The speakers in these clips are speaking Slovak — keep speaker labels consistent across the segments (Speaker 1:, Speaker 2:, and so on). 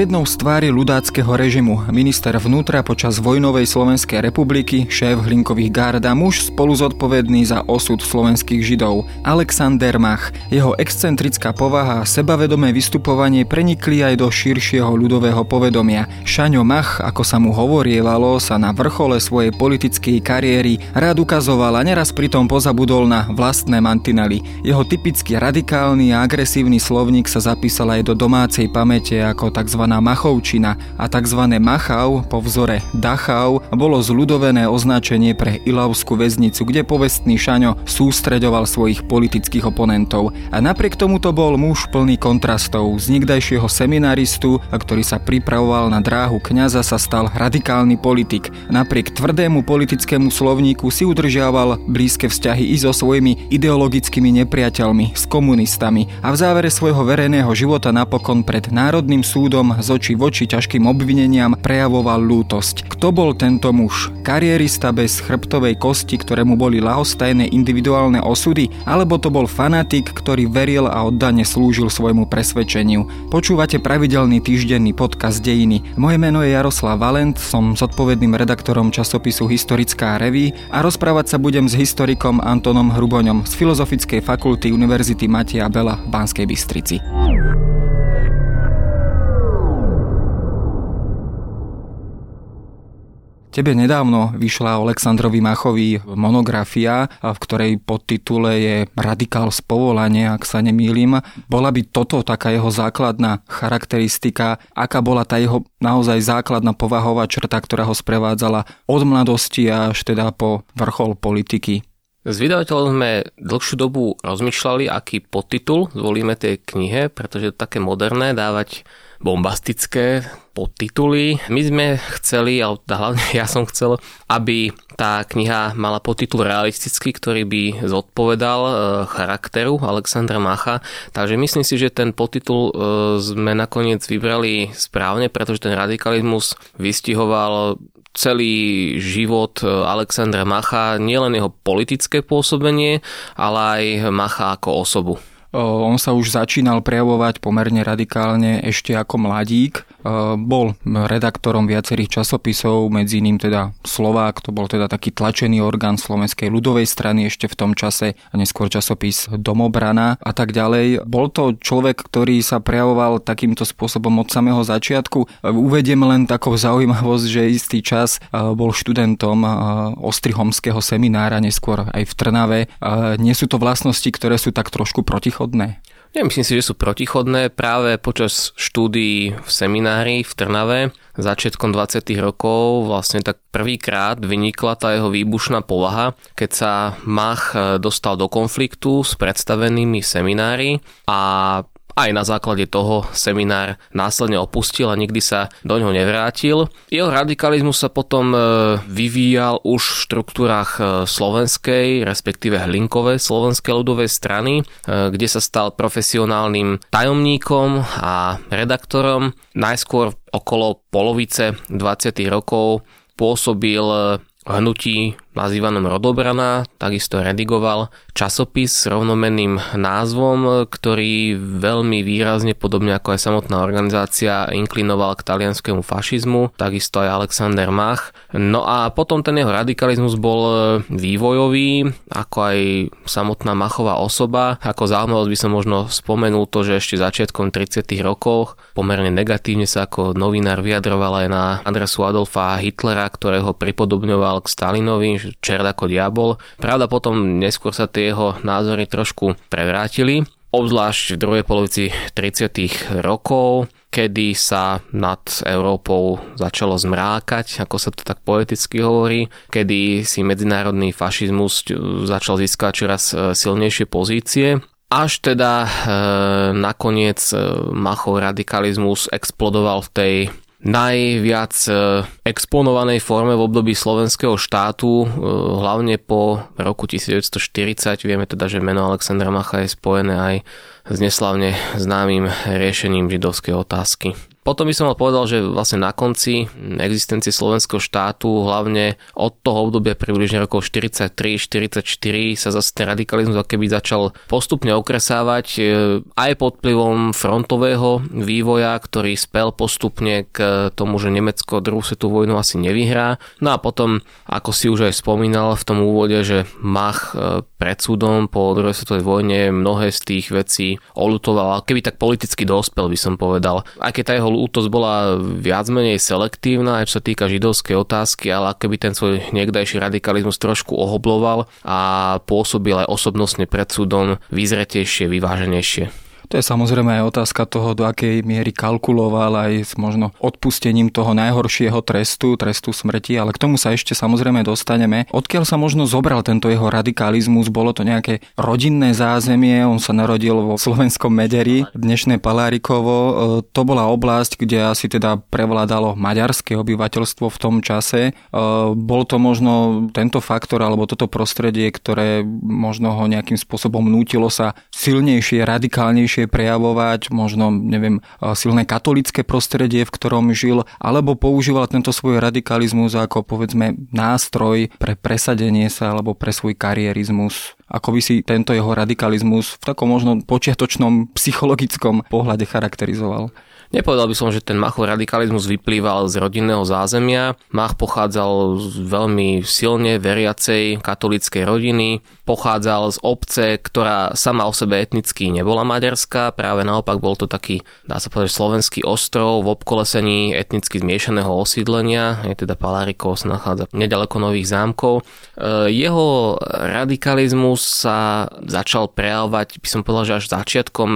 Speaker 1: jednou z tvári ľudáckého režimu, minister vnútra počas vojnovej Slovenskej republiky, šéf hlinkových gárd a muž spolu zodpovedný za osud slovenských židov, Alexander Mach. Jeho excentrická povaha a sebavedomé vystupovanie prenikli aj do širšieho ľudového povedomia. Šaňo Mach, ako sa mu hovorievalo, sa na vrchole svojej politickej kariéry rád ukazoval a neraz pritom pozabudol na vlastné mantinely. Jeho typicky radikálny a agresívny slovník sa zapísal aj do domácej pamäte ako tzv. Machovčina a tzv. Machau po vzore Dachau bolo zľudovené označenie pre Ilavskú väznicu, kde povestný Šaňo sústreďoval svojich politických oponentov. A napriek tomuto bol muž plný kontrastov. Z nikdajšieho seminaristu, ktorý sa pripravoval na dráhu kňaza, sa stal radikálny politik. Napriek tvrdému politickému slovníku si udržiaval blízke vzťahy i so svojimi ideologickými nepriateľmi, s komunistami a v závere svojho verejného života napokon pred Národným súdom súdom z očí voči ťažkým obvineniam prejavoval lútosť. Kto bol tento muž? Karierista bez chrbtovej kosti, ktorému boli lahostajné individuálne osudy? Alebo to bol fanatik, ktorý veril a oddane slúžil svojmu presvedčeniu? Počúvate pravidelný týždenný podcast Dejiny. Moje meno je Jaroslav Valent, som zodpovedným redaktorom časopisu Historická reví a rozprávať sa budem s historikom Antonom Hruboňom z Filozofickej fakulty Univerzity Matia Bela v Banskej Bystrici. Tebe nedávno vyšla Aleksandrovi Machovi monografia, v ktorej podtitule je Radikál z povolania, ak sa nemýlim. Bola by toto taká jeho základná charakteristika, aká bola tá jeho naozaj základná povahová črta, ktorá ho sprevádzala od mladosti až teda po vrchol politiky?
Speaker 2: S vydavateľom sme dlhšiu dobu rozmýšľali, aký podtitul zvolíme tej knihe, pretože je také moderné dávať bombastické podtituly. My sme chceli, a hlavne ja som chcel, aby tá kniha mala podtitul realistický, ktorý by zodpovedal e, charakteru Alexandra Macha. Takže myslím si, že ten podtitul e, sme nakoniec vybrali správne, pretože ten radikalizmus vystihoval celý život e, Alexandra Macha, nielen jeho politické pôsobenie, ale aj Macha ako osobu.
Speaker 1: On sa už začínal prejavovať pomerne radikálne ešte ako mladík. Bol redaktorom viacerých časopisov, medzi iným teda Slovák, to bol teda taký tlačený orgán Slovenskej ľudovej strany ešte v tom čase, a neskôr časopis Domobrana a tak ďalej. Bol to človek, ktorý sa prejavoval takýmto spôsobom od samého začiatku. Uvediem len takou zaujímavosť, že istý čas bol študentom Ostrihomského seminára, neskôr aj v Trnave. Nie sú to vlastnosti, ktoré sú tak trošku protichodné?
Speaker 2: Ja myslím si, že sú protichodné práve počas štúdií v seminári v Trnave začiatkom 20. rokov vlastne tak prvýkrát vynikla tá jeho výbušná povaha, keď sa Mach dostal do konfliktu s predstavenými seminári a aj na základe toho seminár následne opustil a nikdy sa do ňoho nevrátil. Jeho radikalizmus sa potom e, vyvíjal už v štruktúrach e, slovenskej, respektíve hlinkovej slovenskej ľudovej strany, e, kde sa stal profesionálnym tajomníkom a redaktorom. Najskôr okolo polovice 20. rokov pôsobil hnutí nazývanom Rodobrana, takisto redigoval časopis s rovnomenným názvom, ktorý veľmi výrazne, podobne ako aj samotná organizácia, inklinoval k talianskému fašizmu, takisto aj Alexander Mach. No a potom ten jeho radikalizmus bol vývojový, ako aj samotná Machová osoba. Ako zaujímavosť by som možno spomenul to, že ešte začiatkom 30. rokov pomerne negatívne sa ako novinár vyjadroval aj na adresu Adolfa Hitlera, ktorého pripodobňoval k Stalinovi, čert ako diabol. Pravda potom neskôr sa tie jeho názory trošku prevrátili, obzvlášť v druhej polovici 30. rokov, kedy sa nad Európou začalo zmrákať, ako sa to tak poeticky hovorí, kedy si medzinárodný fašizmus začal získať čoraz e, silnejšie pozície. Až teda e, nakoniec e, Machov radikalizmus explodoval v tej najviac e, exponovanej forme v období slovenského štátu, e, hlavne po roku 1940. Vieme teda, že meno Alexandra Macha je spojené aj s neslavne známym riešením židovskej otázky. Potom by som mal povedal, že vlastne na konci existencie slovenského štátu, hlavne od toho obdobia približne rokov 43-44 sa zase ten radikalizmus keby začal postupne okresávať e, aj pod vplyvom frontového vývoja, ktorý spel postupne k tomu, že Nemecko druhú svetovú vojnu asi nevyhrá. No a potom, ako si už aj spomínal v tom úvode, že Mach e, pred súdom po druhej svetovej vojne mnohé z tých vecí olutoval, keby tak politicky dospel, by som povedal. Aj keď tá jeho útos bola viac menej selektívna, aj čo sa týka židovskej otázky, ale keby ten svoj niekdajší radikalizmus trošku ohobloval a pôsobil aj osobnostne pred súdom vyzretejšie, vyváženejšie.
Speaker 1: To je samozrejme aj otázka toho, do akej miery kalkuloval aj s možno odpustením toho najhoršieho trestu, trestu smrti, ale k tomu sa ešte samozrejme dostaneme. Odkiaľ sa možno zobral tento jeho radikalizmus? Bolo to nejaké rodinné zázemie, on sa narodil vo slovenskom Mederi, dnešné Palárikovo. E, to bola oblasť, kde asi teda prevládalo maďarské obyvateľstvo v tom čase. E, bol to možno tento faktor alebo toto prostredie, ktoré možno ho nejakým spôsobom nútilo sa silnejšie, radikálnejšie lepšie prejavovať, možno, neviem, silné katolické prostredie, v ktorom žil, alebo používal tento svoj radikalizmus ako, povedzme, nástroj pre presadenie sa alebo pre svoj karierizmus. Ako by si tento jeho radikalizmus v takom možno počiatočnom psychologickom pohľade charakterizoval?
Speaker 2: Nepovedal by som, že ten Machov radikalizmus vyplýval z rodinného zázemia. Mach pochádzal z veľmi silne veriacej katolíckej rodiny, pochádzal z obce, ktorá sama o sebe etnicky nebola maďarská, práve naopak bol to taký, dá sa povedať, slovenský ostrov v obkolesení etnicky zmiešaného osídlenia, je teda Palárikov sa nachádza nedaleko Nových zámkov. E, jeho radikalizmus sa začal prejavovať, by som povedal, že až začiatkom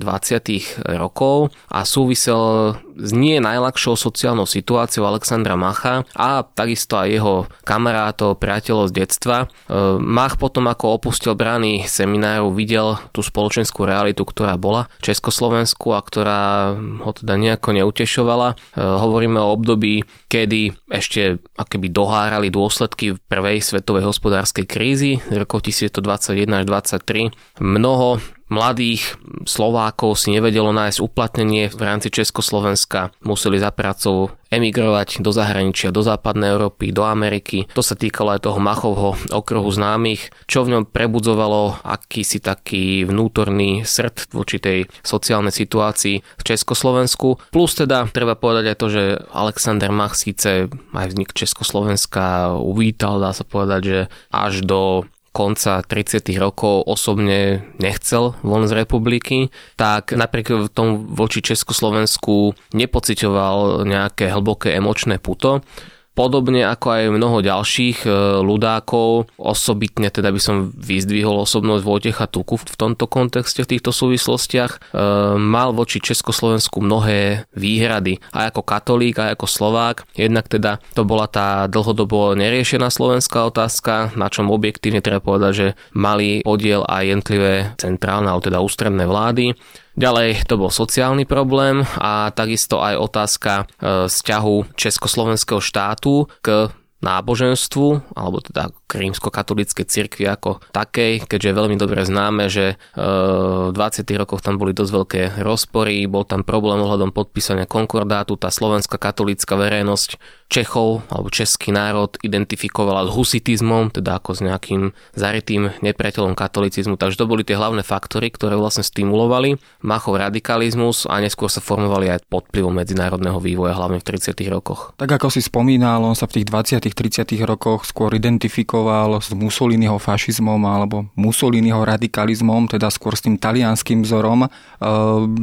Speaker 2: 20. E, rokov a sú súvisel s nie najľahšou sociálnou situáciou Alexandra Macha a takisto aj jeho kamarátov, priateľov z detstva. E, Mach potom, ako opustil brány semináru, videl tú spoločenskú realitu, ktorá bola v Československu a ktorá ho teda nejako neutešovala. E, hovoríme o období, kedy ešte akoby dohárali dôsledky prvej svetovej hospodárskej krízy z rokov 1921 až 1923. Mnoho mladých Slovákov si nevedelo nájsť uplatnenie v rámci Československa, museli za prácou emigrovať do zahraničia, do západnej Európy, do Ameriky. To sa týkalo aj toho Machovho okruhu známych, čo v ňom prebudzovalo akýsi taký vnútorný srd v určitej sociálnej situácii v Československu. Plus teda treba povedať aj to, že Alexander Mach síce aj vznik Československa uvítal, dá sa povedať, že až do konca 30. rokov osobne nechcel von z republiky, tak napriek tomu voči Československu nepocitoval nejaké hlboké emočné puto Podobne ako aj mnoho ďalších e, ľudákov, osobitne teda by som vyzdvihol osobnosť Vojtecha Tuku v tomto kontexte, v týchto súvislostiach, e, mal voči Československu mnohé výhrady, aj ako katolík, aj ako Slovák. Jednak teda to bola tá dlhodobo neriešená slovenská otázka, na čom objektívne treba povedať, že mali podiel aj jednotlivé centrálne, ale teda ústredné vlády. Ďalej to bol sociálny problém a takisto aj otázka e, vzťahu Československého štátu k náboženstvu, alebo teda krímsko-katolíckej cirkvi ako takej, keďže je veľmi dobre známe, že e, v 20. rokoch tam boli dosť veľké rozpory, bol tam problém ohľadom podpísania konkordátu, tá slovenská katolícka verejnosť Čechov alebo český národ identifikovala s husitizmom, teda ako s nejakým zarytým nepriateľom katolicizmu. Takže to boli tie hlavné faktory, ktoré vlastne stimulovali Machov radikalizmus a neskôr sa formovali aj pod vplyvom medzinárodného vývoja, hlavne v 30. rokoch.
Speaker 1: Tak ako si spomínal, on sa v tých 20. 30. rokoch skôr identifikoval identifikoval s Mussoliniho fašizmom alebo Mussoliniho radikalizmom, teda skôr s tým talianským vzorom. E,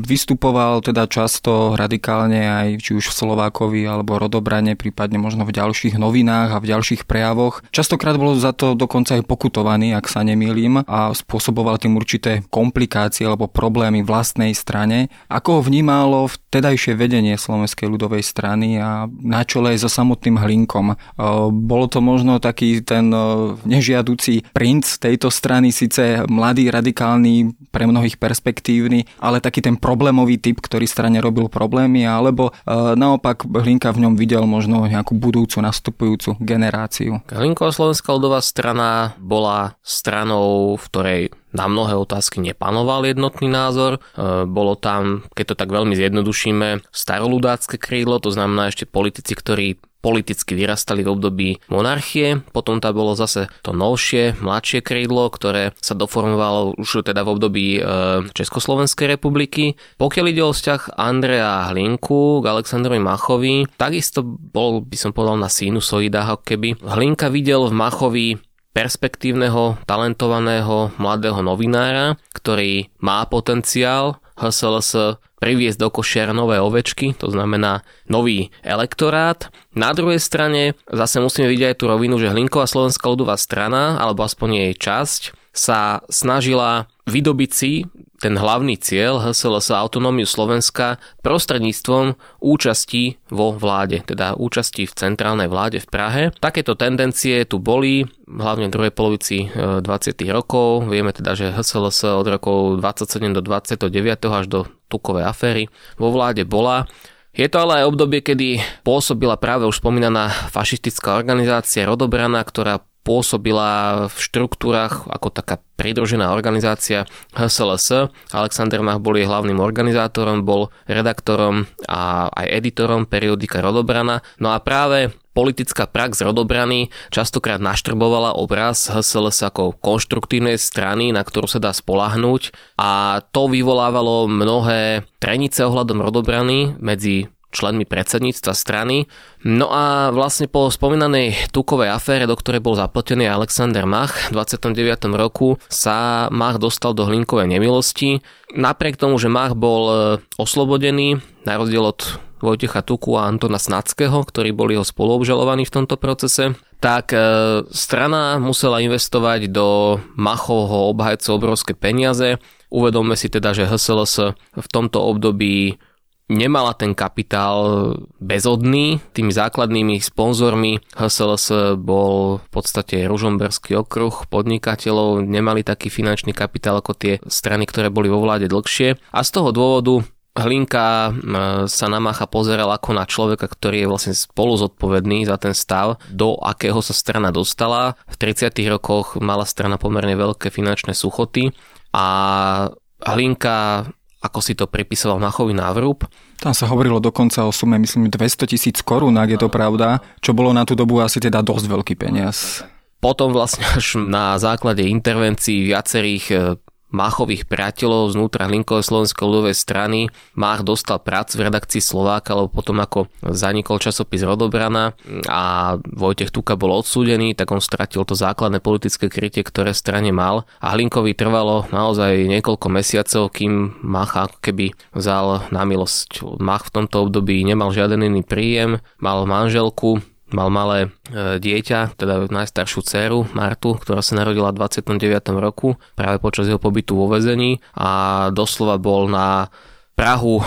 Speaker 1: vystupoval teda často radikálne aj či už v Slovákovi alebo Rodobrane, prípadne možno v ďalších novinách a v ďalších prejavoch. Častokrát bol za to dokonca aj pokutovaný, ak sa nemýlim, a spôsoboval tým určité komplikácie alebo problémy vlastnej strane. Ako ho vnímalo vtedajšie vedenie Slovenskej ľudovej strany a na čele so samotným Hlinkom. E, bolo to možno taký ten nežiaducí princ tejto strany, síce mladý, radikálny, pre mnohých perspektívny, ale taký ten problémový typ, ktorý strane robil problémy, alebo naopak Hlinka v ňom videl možno nejakú budúcu, nastupujúcu generáciu.
Speaker 2: Hlinková slovenská ľudová strana bola stranou, v ktorej na mnohé otázky nepanoval jednotný názor. E, bolo tam, keď to tak veľmi zjednodušíme, staroludácké krídlo, to znamená ešte politici, ktorí politicky vyrastali v období monarchie, potom tam bolo zase to novšie, mladšie krídlo, ktoré sa doformovalo už teda v období e, Československej republiky. Pokiaľ ide o vzťah Andrea Hlinku k Aleksandrovi Machovi, takisto bol, by som povedal, na sinusoidách, ako keby. Hlinka videl v Machovi perspektívneho, talentovaného mladého novinára, ktorý má potenciál HSLS priviesť do košiara nové ovečky, to znamená nový elektorát. Na druhej strane zase musíme vidieť aj tú rovinu, že Hlinková slovenská ľudová strana, alebo aspoň jej časť, sa snažila vydobiť si ten hlavný cieľ HSLS autonómiu Slovenska prostredníctvom účasti vo vláde, teda účasti v centrálnej vláde v Prahe. Takéto tendencie tu boli, hlavne v druhej polovici 20. E, rokov. Vieme teda, že HSLS od rokov 27 do 29. až do tukovej aféry vo vláde bola. Je to ale aj obdobie, kedy pôsobila práve už spomínaná fašistická organizácia Rodobrana, ktorá pôsobila v štruktúrach ako taká pridružená organizácia HSLS. Alexander Mach bol jej hlavným organizátorom, bol redaktorom a aj editorom periodika Rodobrana. No a práve politická prax Rodobrany častokrát naštrbovala obraz HSLS ako konštruktívnej strany, na ktorú sa dá spolahnúť a to vyvolávalo mnohé trenice ohľadom Rodobrany medzi členmi predsedníctva strany. No a vlastne po spomínanej tukovej afére, do ktorej bol zapletený Alexander Mach v 29. roku, sa Mach dostal do hlinkovej nemilosti. Napriek tomu, že Mach bol e, oslobodený, na rozdiel od Vojtecha Tuku a Antona Snadského, ktorí boli ho spoluobžalovaní v tomto procese, tak e, strana musela investovať do Machovho obhajcu obrovské peniaze. Uvedomme si teda, že HSLS v tomto období nemala ten kapitál bezodný. Tými základnými sponzormi HSLS bol v podstate Ružomberský okruh podnikateľov, nemali taký finančný kapitál ako tie strany, ktoré boli vo vláde dlhšie. A z toho dôvodu Hlinka sa na Macha pozeral ako na človeka, ktorý je vlastne spolu zodpovedný za ten stav, do akého sa strana dostala. V 30. rokoch mala strana pomerne veľké finančné suchoty a Hlinka ako si to pripisoval Machovi návrub.
Speaker 1: Tam sa hovorilo dokonca o sume, myslím, 200 tisíc korún, ak je to pravda, čo bolo na tú dobu asi teda dosť veľký peniaz.
Speaker 2: Potom vlastne až na základe intervencií viacerých e, Máchových priateľov znútra Hlinkovej slovenskej ľudovej strany. Mách dostal prácu v redakcii Slováka, lebo potom ako zanikol časopis Rodobrana a Vojtech Tuka bol odsúdený, tak on stratil to základné politické krytie, ktoré strane mal a Hlinkovi trvalo naozaj niekoľko mesiacov, kým Mach ako keby vzal na milosť. Mach v tomto období nemal žiaden iný príjem, mal manželku, mal malé e, dieťa, teda najstaršiu dceru Martu, ktorá sa narodila v 29. roku práve počas jeho pobytu vo vezení a doslova bol na Prahu e,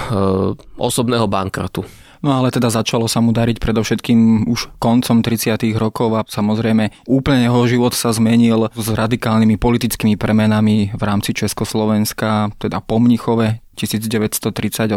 Speaker 2: osobného bankrotu.
Speaker 1: No ale teda začalo sa mu dariť predovšetkým už koncom 30. rokov a samozrejme úplne jeho život sa zmenil s radikálnymi politickými premenami v rámci Československa, teda po Mnichove 1938.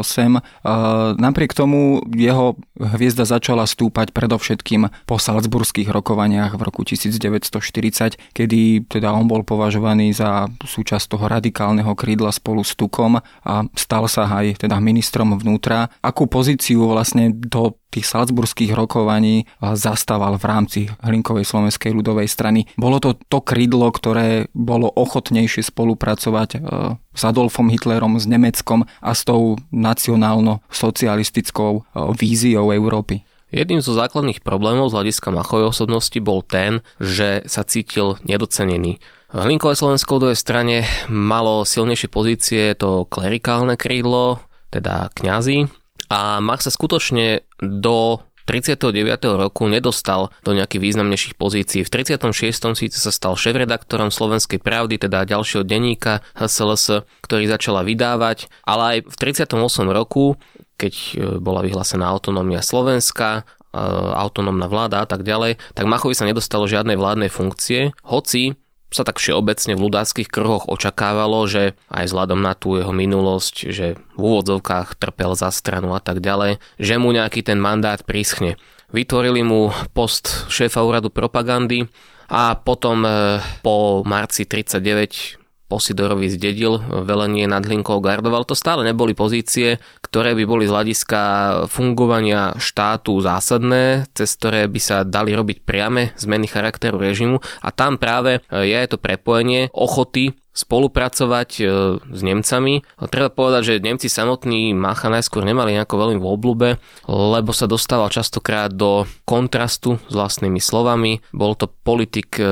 Speaker 1: Napriek tomu jeho hviezda začala stúpať predovšetkým po salzburských rokovaniach v roku 1940, kedy teda on bol považovaný za súčasť toho radikálneho krídla spolu s Tukom a stal sa aj teda ministrom vnútra. Akú pozíciu vlastne do tých salzburských rokovaní zastával v rámci Hlinkovej slovenskej ľudovej strany. Bolo to to krídlo, ktoré bolo ochotnejšie spolupracovať e, s Adolfom Hitlerom, s Nemeckom a s tou nacionálno-socialistickou e, víziou Európy.
Speaker 2: Jedným zo základných problémov z hľadiska Machovej osobnosti bol ten, že sa cítil nedocenený. Hlinkové slovensko ľudovej strane malo silnejšie pozície to klerikálne krídlo, teda kňazi, a Mach sa skutočne do 39. roku nedostal do nejakých významnejších pozícií. V 36. síce sa stal šéf-redaktorom Slovenskej pravdy, teda ďalšieho denníka HSLS, ktorý začala vydávať, ale aj v 38. roku keď e, bola vyhlásená autonómia Slovenska autonómna vláda a tak ďalej, tak Machovi sa nedostalo žiadnej vládnej funkcie, hoci sa tak všeobecne v ľudáckých kruhoch očakávalo, že aj vzhľadom na tú jeho minulosť, že v úvodzovkách trpel za stranu a tak ďalej, že mu nejaký ten mandát príschne. Vytvorili mu post šéfa úradu propagandy a potom e, po marci 39 Posidorovi zdedil velenie nad Hlinkou gardoval. To stále neboli pozície, ktoré by boli z hľadiska fungovania štátu zásadné, cez ktoré by sa dali robiť priame zmeny charakteru režimu a tam práve je to prepojenie ochoty spolupracovať e, s Nemcami. Treba povedať, že Nemci samotní Macha najskôr nemali nejako veľmi v oblúbe, lebo sa dostával častokrát do kontrastu s vlastnými slovami. Bol to politik e,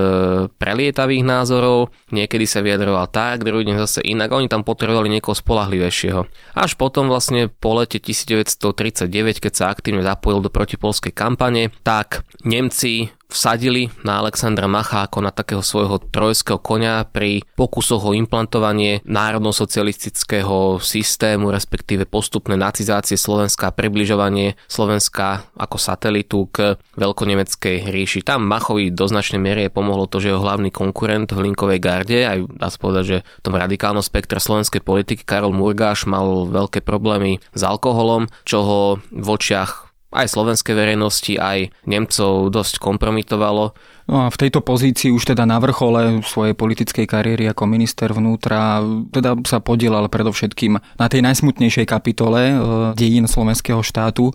Speaker 2: prelietavých názorov, niekedy sa vyjadroval tak, druhý deň zase inak. Oni tam potrebovali niekoho spolahlivejšieho. Až potom vlastne po lete 1939, keď sa aktívne zapojil do protipolskej kampane, tak Nemci vsadili na Alexandra Macha ako na takého svojho trojského konia pri pokusoch o implantovanie národno-socialistického systému, respektíve postupné nacizácie Slovenska a približovanie Slovenska ako satelitu k veľkonemeckej ríši. Tam Machovi do značnej miery pomohlo to, že jeho hlavný konkurent v Linkovej garde, aj dá sa povedať, že v tom radikálnom spektre slovenskej politiky Karol Murgáš mal veľké problémy s alkoholom, čo ho v očiach aj slovenskej verejnosti, aj Nemcov dosť kompromitovalo.
Speaker 1: No a v tejto pozícii už teda na vrchole svojej politickej kariéry ako minister vnútra teda sa podielal predovšetkým na tej najsmutnejšej kapitole e, dejín slovenského štátu, e,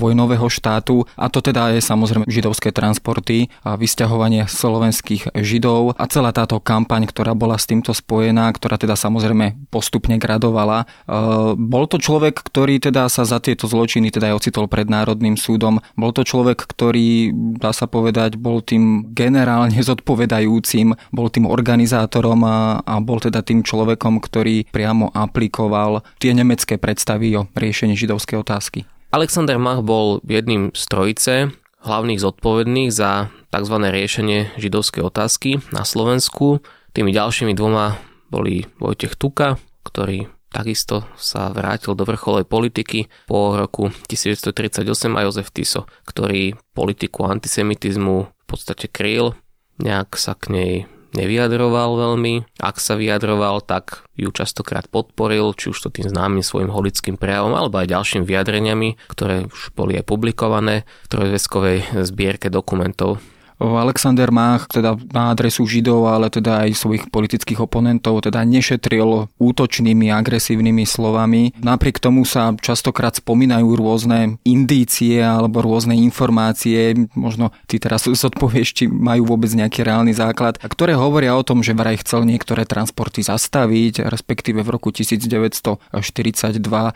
Speaker 1: vojnového štátu a to teda je samozrejme židovské transporty a vysťahovanie slovenských židov a celá táto kampaň, ktorá bola s týmto spojená, ktorá teda samozrejme postupne gradovala. E, bol to človek, ktorý teda sa za tieto zločiny teda aj ocitol pred Národným súdom. Bol to človek, ktorý, dá sa povedať, bol tým generálne zodpovedajúcim, bol tým organizátorom a, a bol teda tým človekom, ktorý priamo aplikoval tie nemecké predstavy o riešení židovskej otázky.
Speaker 2: Alexander Mach bol jedným z trojice hlavných zodpovedných za tzv. riešenie židovskej otázky na Slovensku. Tými ďalšími dvoma boli Vojtech Tuka, ktorý takisto sa vrátil do vrcholej politiky po roku 1938 a Jozef Tiso, ktorý politiku antisemitizmu podstate kryl, nejak sa k nej nevyjadroval veľmi. Ak sa vyjadroval, tak ju častokrát podporil, či už to tým známym svojim holickým prejavom, alebo aj ďalšími vyjadreniami, ktoré už boli aj publikované v trojzveskovej zbierke dokumentov
Speaker 1: Alexander Mach teda na adresu Židov, ale teda aj svojich politických oponentov teda nešetril útočnými, agresívnymi slovami. Napriek tomu sa častokrát spomínajú rôzne indície alebo rôzne informácie, možno ty teraz zodpovieš, či majú vôbec nejaký reálny základ, ktoré hovoria o tom, že vraj chcel niektoré transporty zastaviť, respektíve v roku 1942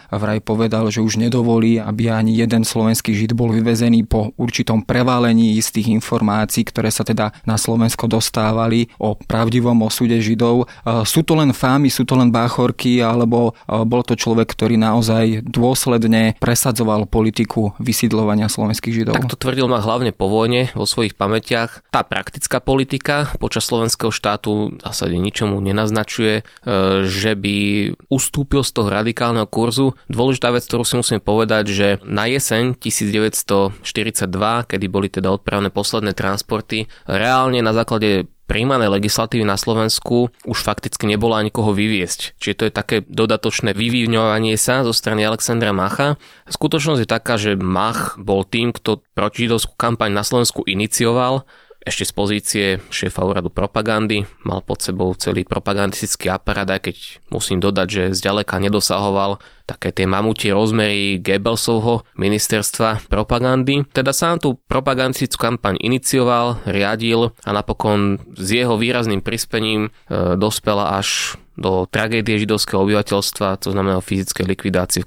Speaker 1: vraj povedal, že už nedovolí, aby ani jeden slovenský Žid bol vyvezený po určitom preválení istých informácií informácií, ktoré sa teda na Slovensko dostávali o pravdivom osude Židov. Sú to len fámy, sú to len báchorky, alebo bol to človek, ktorý naozaj dôsledne presadzoval politiku vysídlovania slovenských Židov?
Speaker 2: Tak to tvrdil ma hlavne po vojne vo svojich pamätiach. Tá praktická politika počas slovenského štátu v zásade ničomu nenaznačuje, e, že by ustúpil z toho radikálneho kurzu. Dôležitá vec, ktorú si musím povedať, že na jeseň 1942, kedy boli teda odpravné posledné trans transporty reálne na základe príjmanej legislatívy na Slovensku už fakticky nebolo ani koho vyviesť. Čiže to je také dodatočné vyvývňovanie sa zo strany Alexandra Macha. Skutočnosť je taká, že Mach bol tým, kto protižidovskú kampaň na Slovensku inicioval ešte z pozície šéfa úradu propagandy, mal pod sebou celý propagandistický aparát, aj keď musím dodať, že zďaleka nedosahoval také tie mamutie rozmery Goebbelsovho ministerstva propagandy. Teda sám tú propagandistickú kampaň inicioval, riadil a napokon s jeho výrazným prispením e, dospela až do tragédie židovského obyvateľstva, to znamená o fyzickej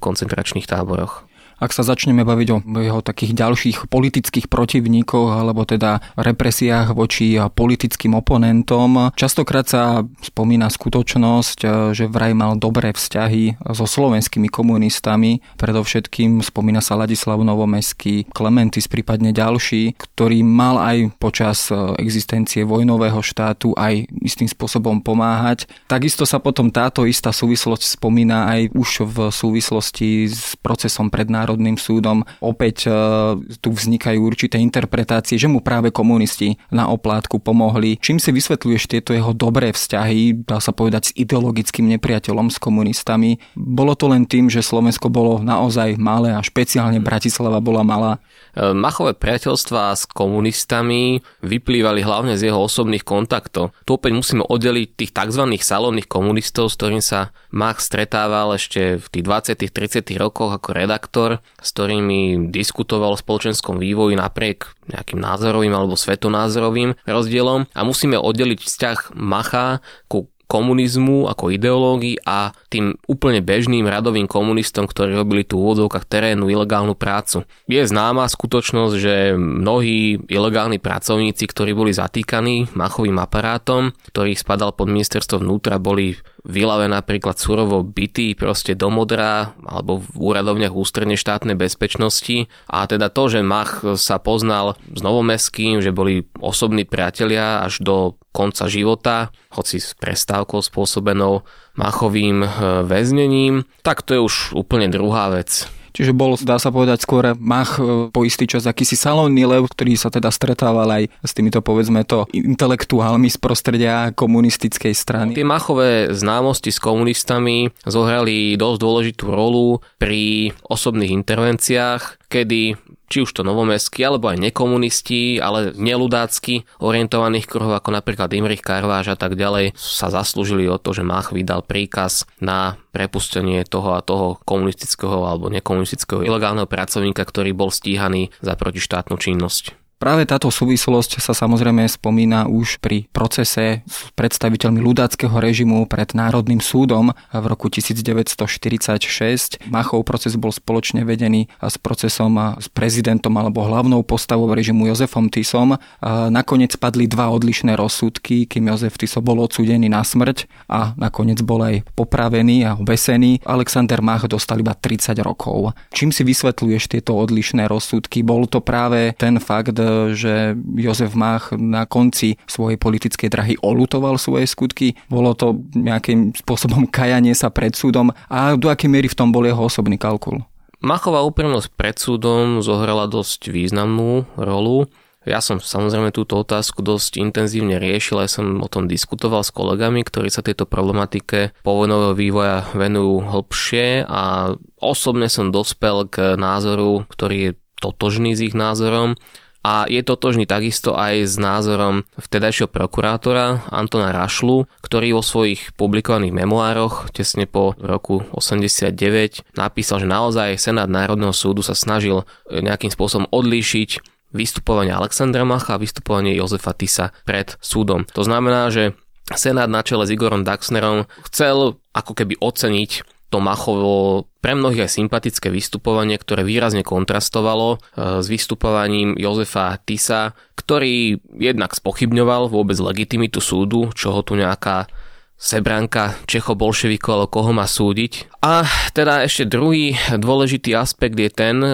Speaker 2: v koncentračných táboroch.
Speaker 1: Ak sa začneme baviť o jeho takých ďalších politických protivníkoch alebo teda represiách voči politickým oponentom, častokrát sa spomína skutočnosť, že vraj mal dobré vzťahy so slovenskými komunistami, predovšetkým spomína sa Ladislav Novomeský, Klementis, prípadne ďalší, ktorý mal aj počas existencie vojnového štátu aj istým spôsobom pomáhať. Takisto sa potom táto istá súvislosť spomína aj už v súvislosti s procesom pred Národným súdom. Opäť tu vznikajú určité interpretácie, že mu práve komunisti na oplátku pomohli. Čím si vysvetľuješ tieto jeho dobré vzťahy, dá sa povedať, s ideologickým nepriateľom, s komunistami? Bolo to len tým, že Slovensko bolo naozaj malé a špeciálne Bratislava bola malá?
Speaker 2: E, Machové priateľstvá s komunistami vyplývali hlavne z jeho osobných kontaktov. Tu opäť musíme oddeliť tých tzv. salónnych komunistov, s ktorým sa Mach stretával ešte v tých 20 30 rokoch ako redaktor, s ktorými diskutoval o spoločenskom vývoji napriek nejakým názorovým alebo svetonázorovým rozdielom a musíme oddeliť vzťah Macha ku komunizmu ako ideológii a tým úplne bežným radovým komunistom, ktorí robili tu v úvodzovkách terénu ilegálnu prácu. Je známa skutočnosť, že mnohí ilegálni pracovníci, ktorí boli zatýkaní machovým aparátom, ktorý spadal pod ministerstvo vnútra, boli Výlave napríklad surovo bytý proste do modra alebo v úradovniach ústredne štátnej bezpečnosti a teda to, že Mach sa poznal s Novomestským, že boli osobní priatelia až do konca života, hoci s prestávkou spôsobenou Machovým eh, väznením, tak to je už úplne druhá vec.
Speaker 1: Čiže bol, dá sa povedať, skôr Mach e, po istý čas akýsi salónny lev, ktorý sa teda stretával aj s týmito, povedzme to, intelektuálmi z prostredia komunistickej strany.
Speaker 2: Tie Machové známosti s komunistami zohrali dosť dôležitú rolu pri osobných intervenciách, kedy či už to novomestskí, alebo aj nekomunisti, ale neludácky orientovaných kruhov, ako napríklad Imrich Karváš a tak ďalej, sa zaslúžili o to, že Mach vydal príkaz na prepustenie toho a toho komunistického alebo nekomunistického ilegálneho pracovníka, ktorý bol stíhaný za protištátnu činnosť.
Speaker 1: Práve táto súvislosť sa samozrejme spomína už pri procese s predstaviteľmi ľudáckého režimu pred Národným súdom v roku 1946. Machov proces bol spoločne vedený s procesom s prezidentom alebo hlavnou postavou režimu Jozefom Tisom. Nakoniec padli dva odlišné rozsudky, kým Jozef Tiso bol odsúdený na smrť a nakoniec bol aj popravený a obesený. Alexander Mach dostal iba 30 rokov. Čím si vysvetľuješ tieto odlišné rozsudky? Bol to práve ten fakt, že Jozef Mach na konci svojej politickej drahy olutoval svoje skutky. Bolo to nejakým spôsobom kajanie sa pred súdom a do akej miery v tom bol jeho osobný kalkul?
Speaker 2: Machová úprimnosť pred súdom zohrala dosť významnú rolu. Ja som samozrejme túto otázku dosť intenzívne riešil, aj som o tom diskutoval s kolegami, ktorí sa tejto problematike povojnového vývoja venujú hlbšie a osobne som dospel k názoru, ktorý je totožný s ich názorom a je totožný takisto aj s názorom vtedajšieho prokurátora Antona Rašlu, ktorý vo svojich publikovaných memoároch tesne po roku 89 napísal, že naozaj Senát Národného súdu sa snažil nejakým spôsobom odlíšiť vystupovanie Alexandra Macha a vystupovanie Jozefa Tisa pred súdom. To znamená, že Senát na čele s Igorom Daxnerom chcel ako keby oceniť to Machovo pre mnohých aj sympatické vystupovanie, ktoré výrazne kontrastovalo e, s vystupovaním Jozefa Tisa, ktorý jednak spochybňoval vôbec legitimitu súdu, čo tu nejaká sebranka Čecho-bolševikov, ale koho má súdiť. A teda ešte druhý dôležitý aspekt je ten, e,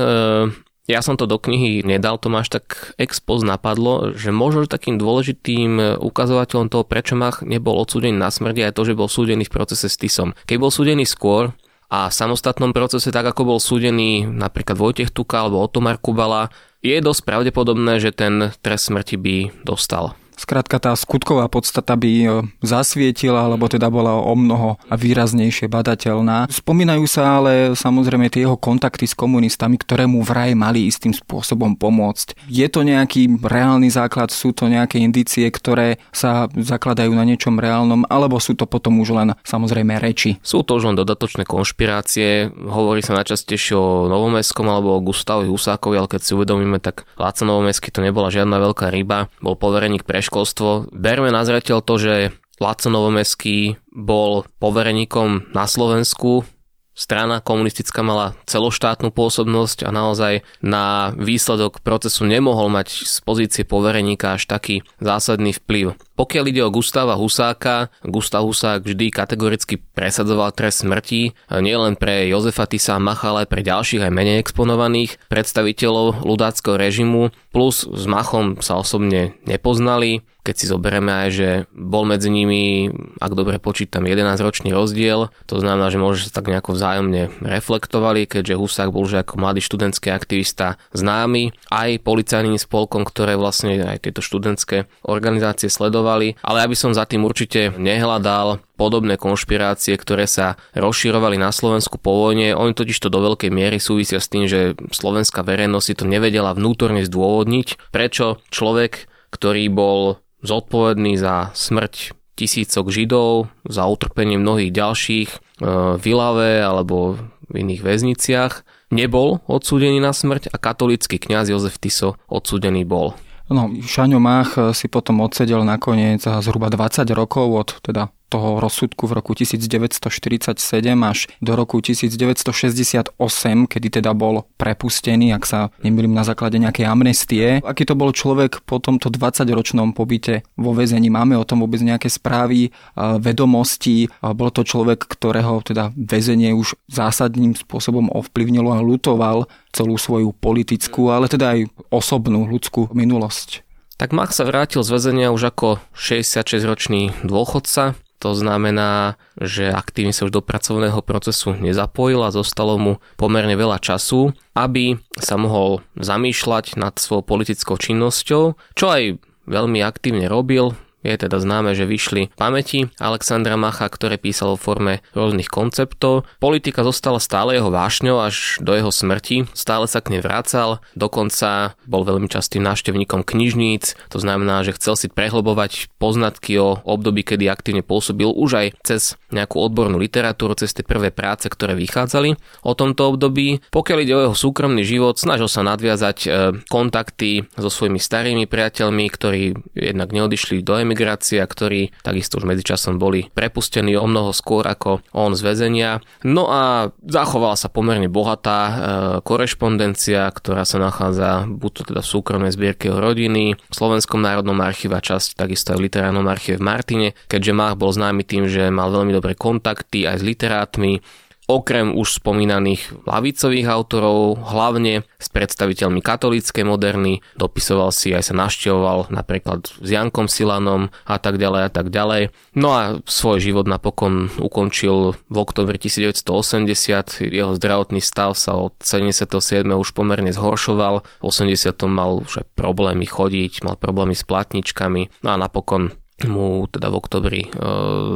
Speaker 2: ja som to do knihy nedal, to máš tak expoz napadlo, že možno takým dôležitým ukazovateľom toho, prečo Mach nebol odsúdený na smrť, je to, že bol súdený v procese s Tisom. Keď bol súdený skôr, a v samostatnom procese, tak ako bol súdený napríklad Vojtech Tuka alebo Otomar Kubala, je dosť pravdepodobné, že ten trest smrti by dostal.
Speaker 1: Skrátka tá skutková podstata by e, zasvietila, alebo teda bola o mnoho výraznejšie badateľná. Spomínajú sa ale samozrejme tie jeho kontakty s komunistami, ktoré mu vraj mali istým spôsobom pomôcť. Je to nejaký reálny základ, sú to nejaké indície, ktoré sa zakladajú na niečom reálnom, alebo sú to potom už len samozrejme reči?
Speaker 2: Sú to už len dodatočné konšpirácie. Hovorí sa najčastejšie o Novomestskom alebo o Gustavovi Husákovi, ale keď si uvedomíme, tak Láca Novomestský to nebola žiadna veľká ryba, bol povereník pre školstvo. Berme na zreteľ to, že Laco Novomeský bol povereníkom na Slovensku, strana komunistická mala celoštátnu pôsobnosť a naozaj na výsledok procesu nemohol mať z pozície povereníka až taký zásadný vplyv. Pokiaľ ide o Gustava Husáka, Gustav Husák vždy kategoricky presadzoval trest smrti, nielen pre Jozefa Tisa Macha, ale pre ďalších aj menej exponovaných predstaviteľov ľudáckého režimu, plus s Machom sa osobne nepoznali, keď si zoberieme aj, že bol medzi nimi, ak dobre počítam, 11-ročný rozdiel, to znamená, že môže sa tak nejako vzájomne reflektovali, keďže Husák bol už ako mladý študentský aktivista známy aj policajným spolkom, ktoré vlastne aj tieto študentské organizácie sledovali, ale aby som za tým určite nehľadal podobné konšpirácie, ktoré sa rozširovali na Slovensku po vojne. Oni totiž to do veľkej miery súvisia s tým, že slovenská verejnosť si to nevedela vnútorne zdôvodniť, prečo človek, ktorý bol zodpovedný za smrť tisícok Židov, za utrpenie mnohých ďalších e, v Ilave alebo v iných väzniciach, nebol odsúdený na smrť a katolícky kňaz Jozef Tiso odsúdený bol.
Speaker 1: No, Šaňo Mách si potom odsedel nakoniec zhruba 20 rokov od teda toho rozsudku v roku 1947 až do roku 1968, kedy teda bol prepustený, ak sa nemýlim na základe nejakej amnestie. Aký to bol človek po tomto 20-ročnom pobyte vo väzení? Máme o tom vôbec nejaké správy, vedomosti? Bol to človek, ktorého teda väzenie už zásadným spôsobom ovplyvnilo a lutoval celú svoju politickú, ale teda aj osobnú ľudskú minulosť.
Speaker 2: Tak Mach sa vrátil z väzenia už ako 66-ročný dôchodca. To znamená, že aktívne sa už do pracovného procesu nezapojil a zostalo mu pomerne veľa času, aby sa mohol zamýšľať nad svojou politickou činnosťou, čo aj veľmi aktívne robil, je teda známe, že vyšli pamäti Alexandra Macha, ktoré písal vo forme rôznych konceptov. Politika zostala stále jeho vášňou až do jeho smrti. Stále sa k nej vrácal, dokonca bol veľmi častým návštevníkom knižníc, to znamená, že chcel si prehlbovať poznatky o období, kedy aktívne pôsobil už aj cez nejakú odbornú literatúru, cez tie prvé práce, ktoré vychádzali o tomto období. Pokiaľ ide o jeho súkromný život, snažil sa nadviazať e, kontakty so svojimi starými priateľmi, ktorí jednak neodišli do emigrácie emigrácia, ktorí takisto už medzičasom boli prepustení o mnoho skôr ako on z väzenia. No a zachovala sa pomerne bohatá e, korešpondencia, ktorá sa nachádza buď to teda v súkromnej zbierke jeho rodiny, v Slovenskom národnom archíve a časť takisto aj v literárnom archíve v Martine, keďže Mach bol známy tým, že mal veľmi dobré kontakty aj s literátmi, Okrem už spomínaných lavicových autorov, hlavne s predstaviteľmi katolíckej moderny, dopisoval si aj sa naštevoval napríklad s Jankom Silanom a tak ďalej a tak ďalej. No a svoj život napokon ukončil v oktobri 1980, jeho zdravotný stav sa od 77. už pomerne zhoršoval, v 80. mal už aj problémy chodiť, mal problémy s platničkami no a napokon mu teda v oktobri e,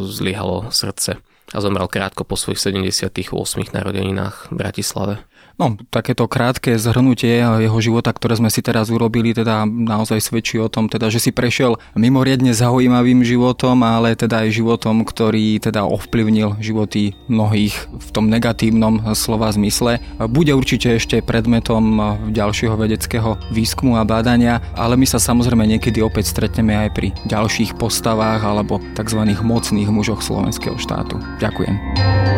Speaker 2: zlyhalo srdce a zomrel krátko po svojich 78 narodeninách v Bratislave.
Speaker 1: No, takéto krátke zhrnutie jeho života, ktoré sme si teraz urobili, teda naozaj svedčí o tom, teda, že si prešiel mimoriadne zaujímavým životom, ale teda aj životom, ktorý teda ovplyvnil životy mnohých v tom negatívnom slova zmysle. Bude určite ešte predmetom ďalšieho vedeckého výskumu a bádania, ale my sa samozrejme niekedy opäť stretneme aj pri ďalších postavách alebo tzv. mocných mužoch slovenského štátu. Ďakujem.